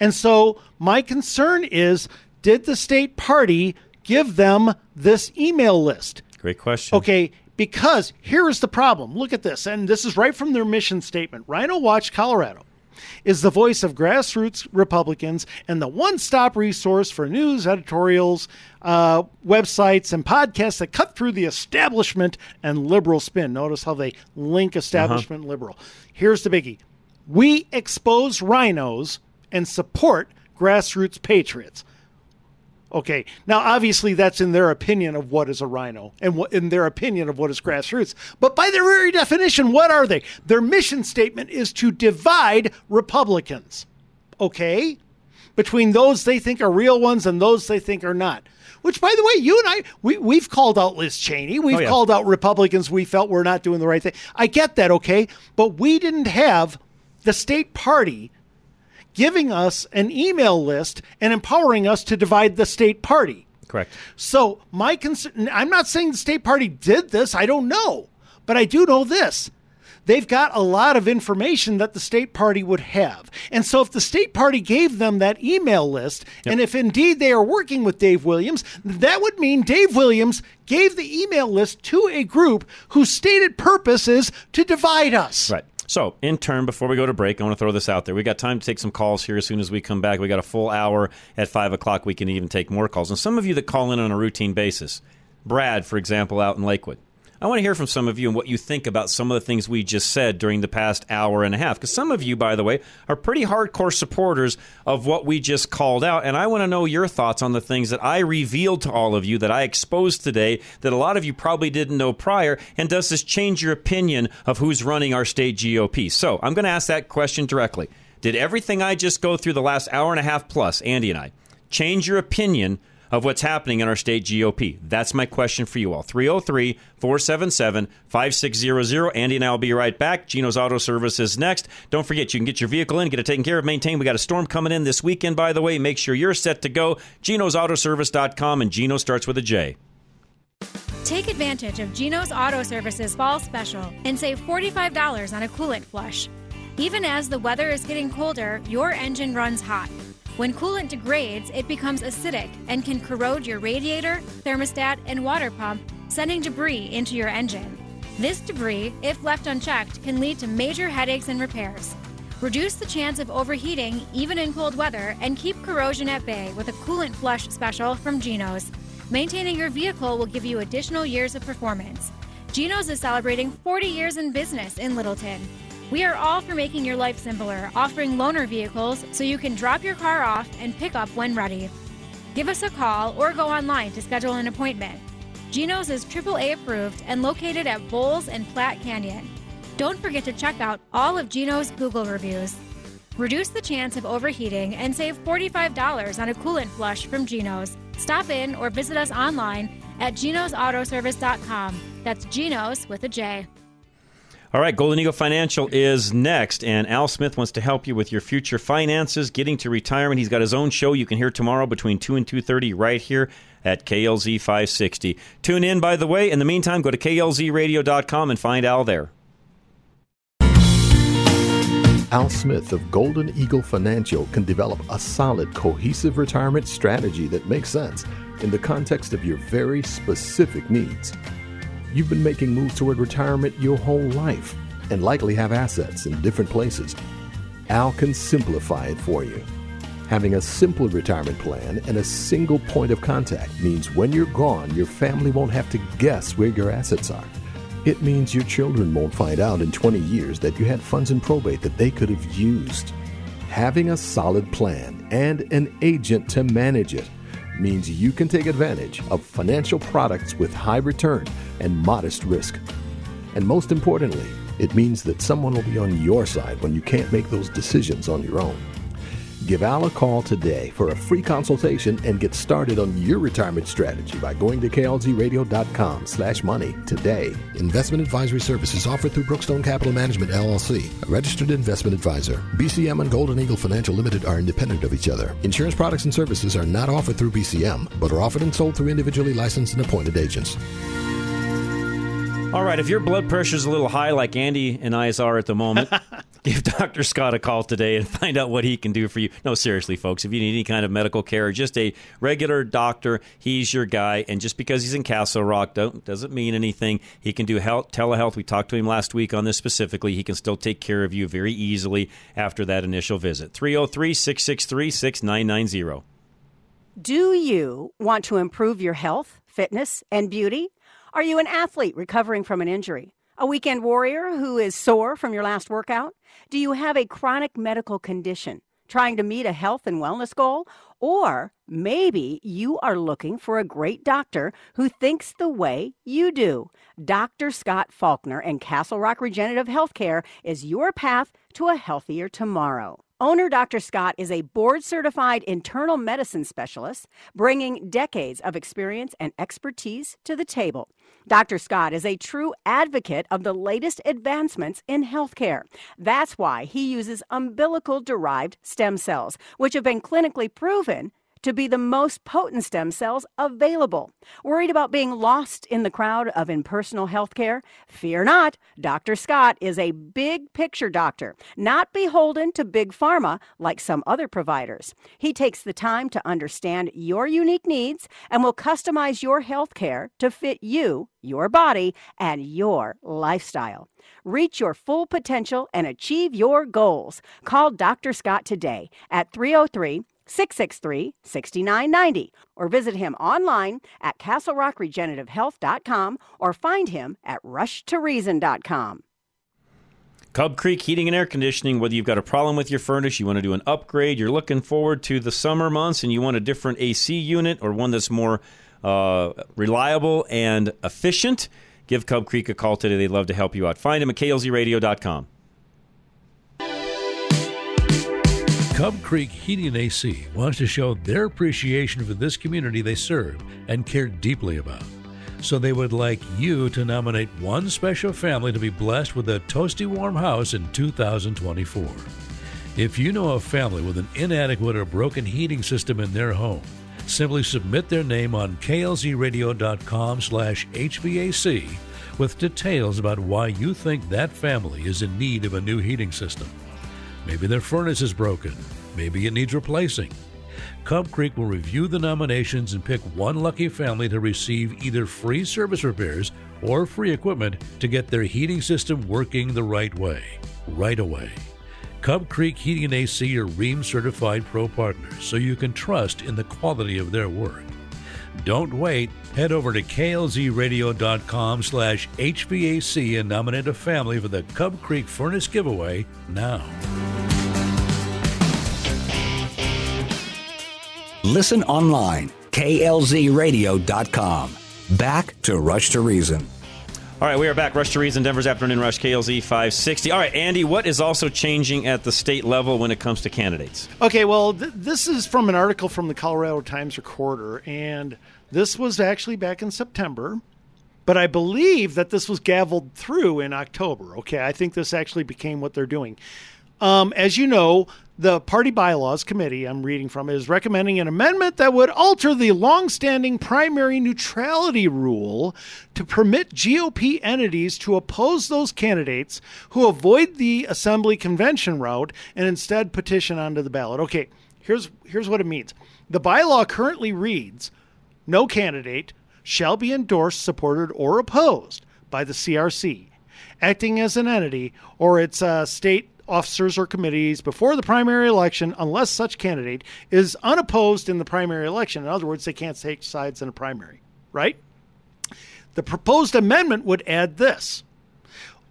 And so my concern is did the state party give them this email list? Great question. Okay, because here is the problem. Look at this, and this is right from their mission statement. Rhino Watch Colorado is the voice of grassroots Republicans and the one stop resource for news, editorials, uh, websites, and podcasts that cut through the establishment and liberal spin. Notice how they link establishment and liberal. Here's the biggie we expose rhinos and support grassroots patriots. Okay. Now, obviously, that's in their opinion of what is a rhino and what, in their opinion of what is grassroots. But by their very definition, what are they? Their mission statement is to divide Republicans. Okay. Between those they think are real ones and those they think are not. Which, by the way, you and I, we, we've called out Liz Cheney. We've Oh, yeah. called out Republicans we felt were not doing the right thing. I get that, okay? But we didn't have the state party giving us an email list and empowering us to divide the state party. Correct. So my concern, I'm not saying the state party did this. I don't know, but I do know this. They've got a lot of information that the state party would have. And so if the state party gave them that email list, and if indeed they are working with Dave Williams, that would mean Dave Williams gave the email list to a group whose stated purpose is to divide us. Right. So, in turn, before we go to break, I want to throw this out there. We got time to take some calls here as soon as we come back. We got a full hour at five o'clock. We can even take more calls. And some of you that call in on a routine basis, Brad, for example, out in Lakewood. I want to hear from some of you and what you think about some of the things we just said during the past hour and a half. Because some of you, by the way, are pretty hardcore supporters of what we just called out. And I want to know your thoughts on the things that I revealed to all of you, that I exposed today, that a lot of you probably didn't know prior. And does this change your opinion of who's running our state GOP? So I'm going to ask that question directly. Did everything I just go through the last hour and a half plus, Andy and I, change your opinion of what's happening in our state GOP? That's my question for you all. 303 477 5600. Andy and I will be right back. Gino's Auto Service is next. Don't forget, you can get your vehicle in, get it taken care of, maintained. We got a storm coming in this weekend, by the way. Make sure you're set to go. Gino'sAutoservice.com, and Gino starts with a J. Take advantage of Gino's Auto Services fall special and save $45 on a coolant flush. Even as the weather is getting colder, your engine runs hot. When coolant degrades, it becomes acidic and can corrode your radiator, thermostat, and water pump, sending debris into your engine. This debris, if left unchecked, can lead to major headaches and repairs. Reduce the chance of overheating even in cold weather and keep corrosion at bay with a coolant flush special from Geno's. Maintaining your vehicle will give you additional years of performance. Geno's is celebrating 40 years in business in Littleton. We are all for making your life simpler, offering loaner vehicles so you can drop your car off and pick up when ready. Give us a call or go online to schedule an appointment. Geno's is AAA approved and located at Bowles and Platte Canyon. Don't forget to check out all of Geno's Google reviews. Reduce the chance of overheating and save $45 on a coolant flush from Geno's. Stop in or visit us online at genosautoservice.com. That's Genos with a J. All right, Golden Eagle Financial is next, and Al Smith wants to help you with your future finances, getting to retirement. He's got his own show you can hear tomorrow between two and two thirty right here at KLZ 560. Tune in, by the way. In the meantime, go to klzradio.com and find Al there. Al Smith of Golden Eagle Financial can develop a solid, cohesive retirement strategy that makes sense in the context of your very specific needs. You've been making moves toward retirement your whole life and likely have assets in different places. Al can simplify it for you. Having a simple retirement plan and a single point of contact means when you're gone, your family won't have to guess where your assets are. It means your children won't find out in 20 years that you had funds in probate that they could have used. Having a solid plan and an agent to manage it means you can take advantage of financial products with high return and modest risk. And most importantly, it means that someone will be on your side when you can't make those decisions on your own. Give Al a call today for a free consultation and get started on your retirement strategy by going to klzradio.com slash money today. Investment advisory services offered through Brookstone Capital Management, LLC, a registered investment advisor. BCM and Golden Eagle Financial Limited are independent of each other. Insurance products and services are not offered through BCM, but are offered and sold through individually licensed and appointed agents. All right, if your blood pressure is a little high, like Andy and I's are at the moment, give Dr. Scott a call today and find out what he can do for you. No, seriously, folks, if you need any kind of medical care or just a regular doctor, he's your guy. And just because he's in Castle Rock don't, doesn't mean anything. He can do health, telehealth. We talked to him last week on this specifically. He can still take care of you very easily after that initial visit. 303 663 6990. Do you want to improve your health, fitness, and beauty? Are you an athlete recovering from an injury? A weekend warrior who is sore from your last workout? Do you have a chronic medical condition trying to meet a health and wellness goal? Or maybe you are looking for a great doctor who thinks the way you do. Dr. Scott Faulkner and Castle Rock Regenerative Healthcare is your path to a healthier tomorrow. Owner Dr. Scott is a board certified internal medicine specialist, bringing decades of experience and expertise to the table. Dr. Scott is a true advocate of the latest advancements in healthcare. That's why he uses umbilical derived stem cells, which have been clinically proven to be the most potent stem cells available. Worried about being lost in the crowd of impersonal healthcare? Fear not. Dr. Scott is a big picture doctor, not beholden to big pharma like some other providers. He takes the time to understand your unique needs and will customize your healthcare to fit you, your body, and your lifestyle. Reach your full potential and achieve your goals. Call Dr. Scott today at 303 663 6990 or visit him online at castlerockregenerativehealth.com or find him at rushtoreason.com. Cub Creek Heating and Air Conditioning, whether you've got a problem with your furnace, you want to do an upgrade, you're looking forward to the summer months, and you want a different AC unit or one that's more uh, reliable and efficient, give Cub Creek a call today. They'd love to help you out. Find him at klzradio.com. Cub Creek Heating AC wants to show their appreciation for this community they serve and care deeply about. So they would like you to nominate one special family to be blessed with a toasty warm house in 2024. If you know a family with an inadequate or broken heating system in their home, simply submit their name on klzradio.com slash HVAC with details about why you think that family is in need of a new heating system. Maybe their furnace is broken. Maybe it needs replacing. Cub Creek will review the nominations and pick one lucky family to receive either free service repairs or free equipment to get their heating system working the right way, right away. Cub Creek Heating and AC are Rheem certified pro partners, so you can trust in the quality of their work. Don't wait. Head over to klzradio.com slash HVAC and nominate a family for the Cub Creek Furnace Giveaway now. Listen online, klzradio.com. Back to Rush to Reason. All right, we are back. Rush to Reason, Denver's Afternoon Rush, KLZ 560. All right, Andy, what is also changing at the state level when it comes to candidates? Okay, well, th- this is from an article from the Colorado Times Recorder, and this was actually back in September, but I believe that this was gavelled through in October. Okay, I think this actually became what they're doing. Um, as you know, the Party Bylaws Committee, I'm reading from, is recommending an amendment that would alter the longstanding primary neutrality rule to permit GOP entities to oppose those candidates who avoid the assembly convention route and instead petition onto the ballot. Okay, here's here's what it means. The bylaw currently reads, "No candidate shall be endorsed, supported, or opposed by the CRC." Acting as an entity or its uh, state officers or committees before the primary election unless such candidate is unopposed in the primary election. In other words, they can't take sides in a primary, right? The proposed amendment would add this.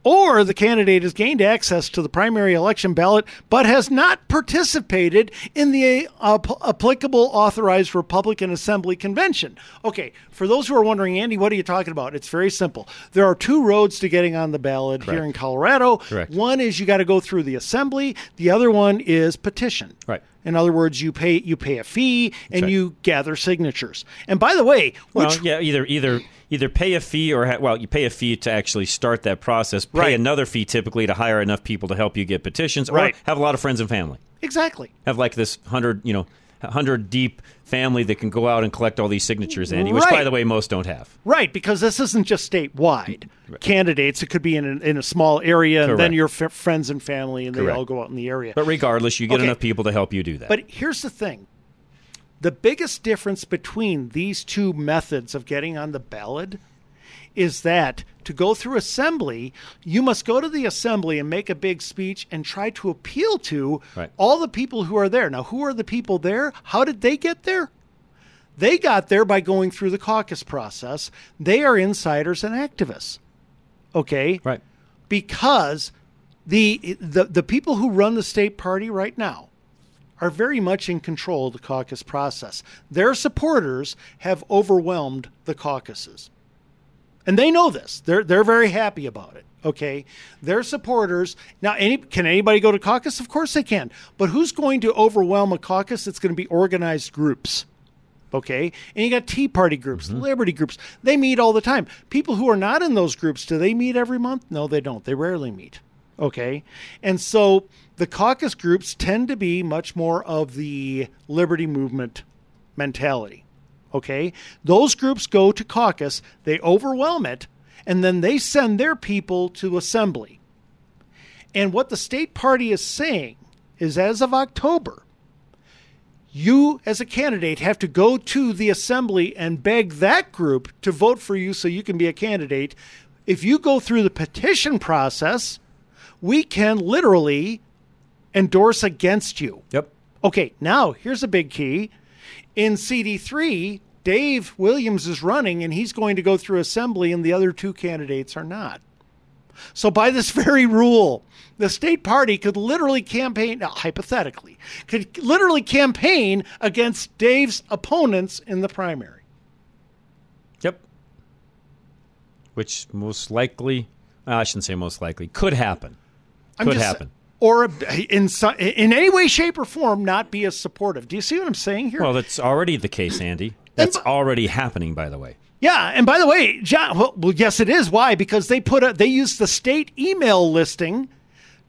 Or the candidate has gained access to the primary election ballot but has not participated in the uh, applicable authorized Republican Assembly convention. Okay, for those who are wondering, Andy, what are you talking about? It's very simple. There are two roads to getting on the ballot Correct. here in Colorado. Correct. One is you got to go through the assembly. The other one is petition. Right. In other words, you pay you pay a fee and right. you gather signatures. And by the way, Well, yeah, either either either pay a fee or ha- well, you pay a fee to actually start that process. Pay Right. another fee typically to hire enough people to help you get petitions, or Right. have a lot of friends and family. exactly Have like this hundred, you know, hundred deep family that can go out and collect all these signatures, Andy. Which, by the way, most don't have. Right, because this isn't just statewide. Candidates, it could be in a, in a small area, and then your f- friends and family, and they all go out in the area. But regardless, you get Okay. enough people to help you do that. But here's the thing the biggest difference between these two methods of getting on the ballot is that to go through assembly, you must go to the assembly and make a big speech and try to appeal to Right. all the people who are there. Now, who are the people there? How did they get there? They got there by going through the caucus process. They are insiders and activists. Okay? Right. Because the the the people who run the state party right now are very much in control of the caucus process. Their supporters have overwhelmed the caucuses. And they know this. They're they're very happy about it. Okay, their supporters now. Any can anybody go to caucus? Of course they can. But who's going to overwhelm a caucus? It's going to be organized groups. Okay, and you got Tea Party groups, mm-hmm. Liberty groups. They meet all the time. People who are not in those groups, do they meet every month? No, they don't. They rarely meet. Okay, and so the caucus groups tend to be much more of the liberty movement mentality. Okay, those groups go to caucus, they overwhelm it, and then they send their people to assembly. And what the state party is saying is as of October, you as a candidate have to go to the assembly and beg that group to vote for you so you can be a candidate. If you go through the petition process, we can literally endorse against you. Yep. Okay, now here's a big key. In CD3, Dave Williams is running and he's going to go through assembly, and the other two candidates are not. So, by this very rule, the state party could literally campaign, now, hypothetically, could literally campaign against Dave's opponents in the primary. Yep. Which most likely, uh, I shouldn't say most likely, could happen. I'm Could just- happen. Or in, in any way, shape, or form, not be as supportive. Do you see what I'm saying here? Well, that's already the case, Andy. That's already happening, by the way. Yeah, and by the way, John. Well, well, yes, it is. Why? Because they put a they used the state email listing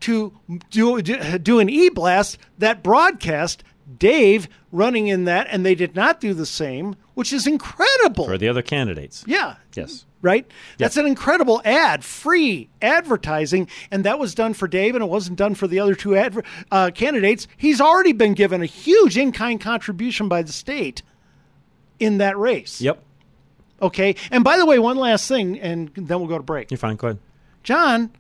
to do do an e blast that broadcast Dave running in that, and they did not do the same, which is incredible. For the other candidates. Yeah, Yes. Right. That's an incredible ad, free advertising, and that was done for Dave, and it wasn't done for the other two adver- uh, candidates. He's already been given a huge in kind contribution by the state in that race. Yep. Okay. And by the way, one last thing, and then we'll go to break. You're fine. Go ahead. John,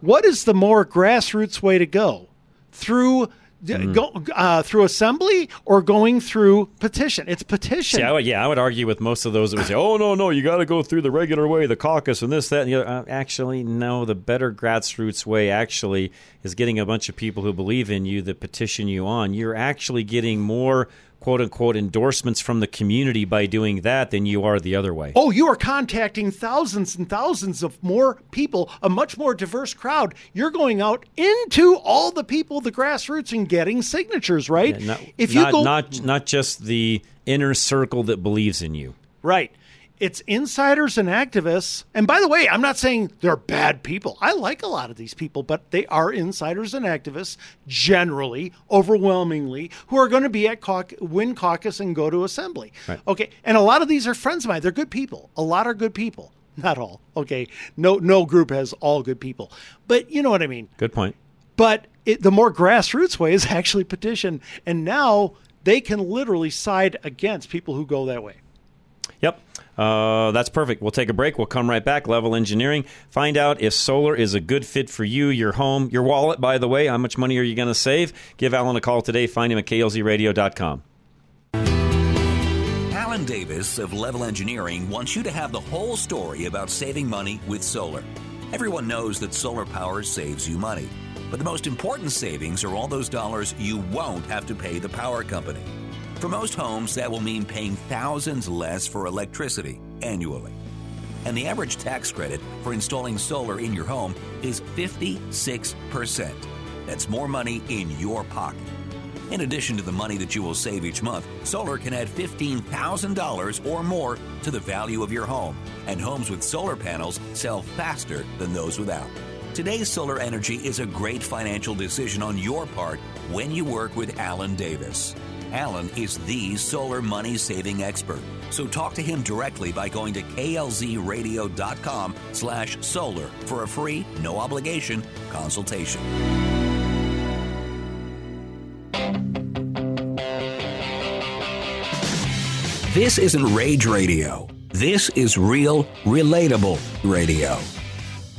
what is the more grassroots way to go? Through Mm. go uh, through assembly or going through petition? It's petition. See, I would, yeah, I would argue with most of those that would say, "Oh no, no, you got to go through the regular way, the caucus, and this, that, and the other." Uh, actually, no. The better grassroots way actually is getting a bunch of people who believe in you that petition you on. You're actually getting more "quote unquote" endorsements from the community by doing that than you are the other way. Oh, you are contacting thousands and thousands of more people, a much more diverse crowd. You're going out into all the people, the grassroots, and getting signatures, right? Yeah, not, if you not, go not not just the inner circle that believes in you. Right. It's insiders and activists. And by the way, I'm not saying they're bad people. I like a lot of these people, but they are insiders and activists, generally, overwhelmingly, who are going to be at cauc- win caucus and go to assembly. Right. Okay. And a lot of these are friends of mine. They're good people. A lot are good people. Not all. Okay. No no group has all good people. But you know what I mean. Good point. But it, the more grassroots way is actually petition. And now they can literally side against people who go that way. Yep. Uh, that's perfect. We'll take a break. We'll come right back. Level Engineering. Find out if solar is a good fit for you, your home, your wallet, by the way. How much money are you going to save? Give Alan a call today. Find him at klzradio.com. Alan Davis of Level Engineering wants you to have the whole story about saving money with solar. Everyone knows that solar power saves you money, but the most important savings are all those dollars you won't have to pay the power company. For most homes, that will mean paying thousands less for electricity annually. And the average tax credit for installing solar in your home is 56%. That's more money in your pocket. In addition to the money that you will save each month, solar can add $15,000 or more to the value of your home, and homes with solar panels sell faster than those without. Today's solar energy is a great financial decision on your part when you work with Alan Davis. Alan is the solar money saving expert. So talk to him directly by going to klzradio.com slash solar for a free, no obligation consultation. This isn't rage radio. This is real, relatable radio.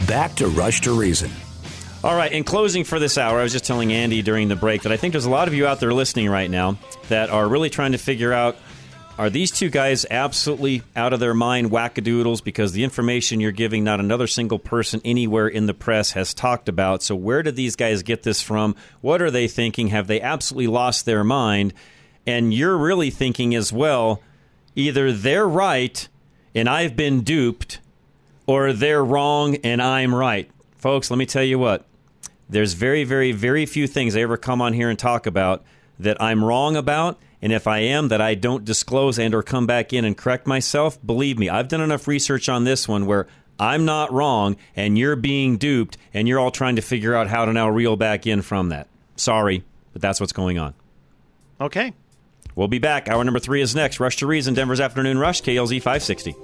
Back to Rush to Reason. All right, in closing for this hour, I was just telling Andy during the break that I think there's a lot of you out there listening right now that are really trying to figure out are these two guys absolutely out of their mind wackadoodles because the information you're giving, not another single person anywhere in the press has talked about. So, where did these guys get this from? What are they thinking? Have they absolutely lost their mind? And you're really thinking as well either they're right and I've been duped, or they're wrong and I'm right. Folks, let me tell you what. There's very, very, very few things I ever come on here and talk about that I'm wrong about, and if I am, that I don't disclose and or come back in and correct myself. Believe me, I've done enough research on this one where I'm not wrong and you're being duped and you're all trying to figure out how to now reel back in from that. Sorry, but that's what's going on. Okay. We'll be back. Hour number three is next. Rush to Reason, Denver's Afternoon Rush, KLZ 560.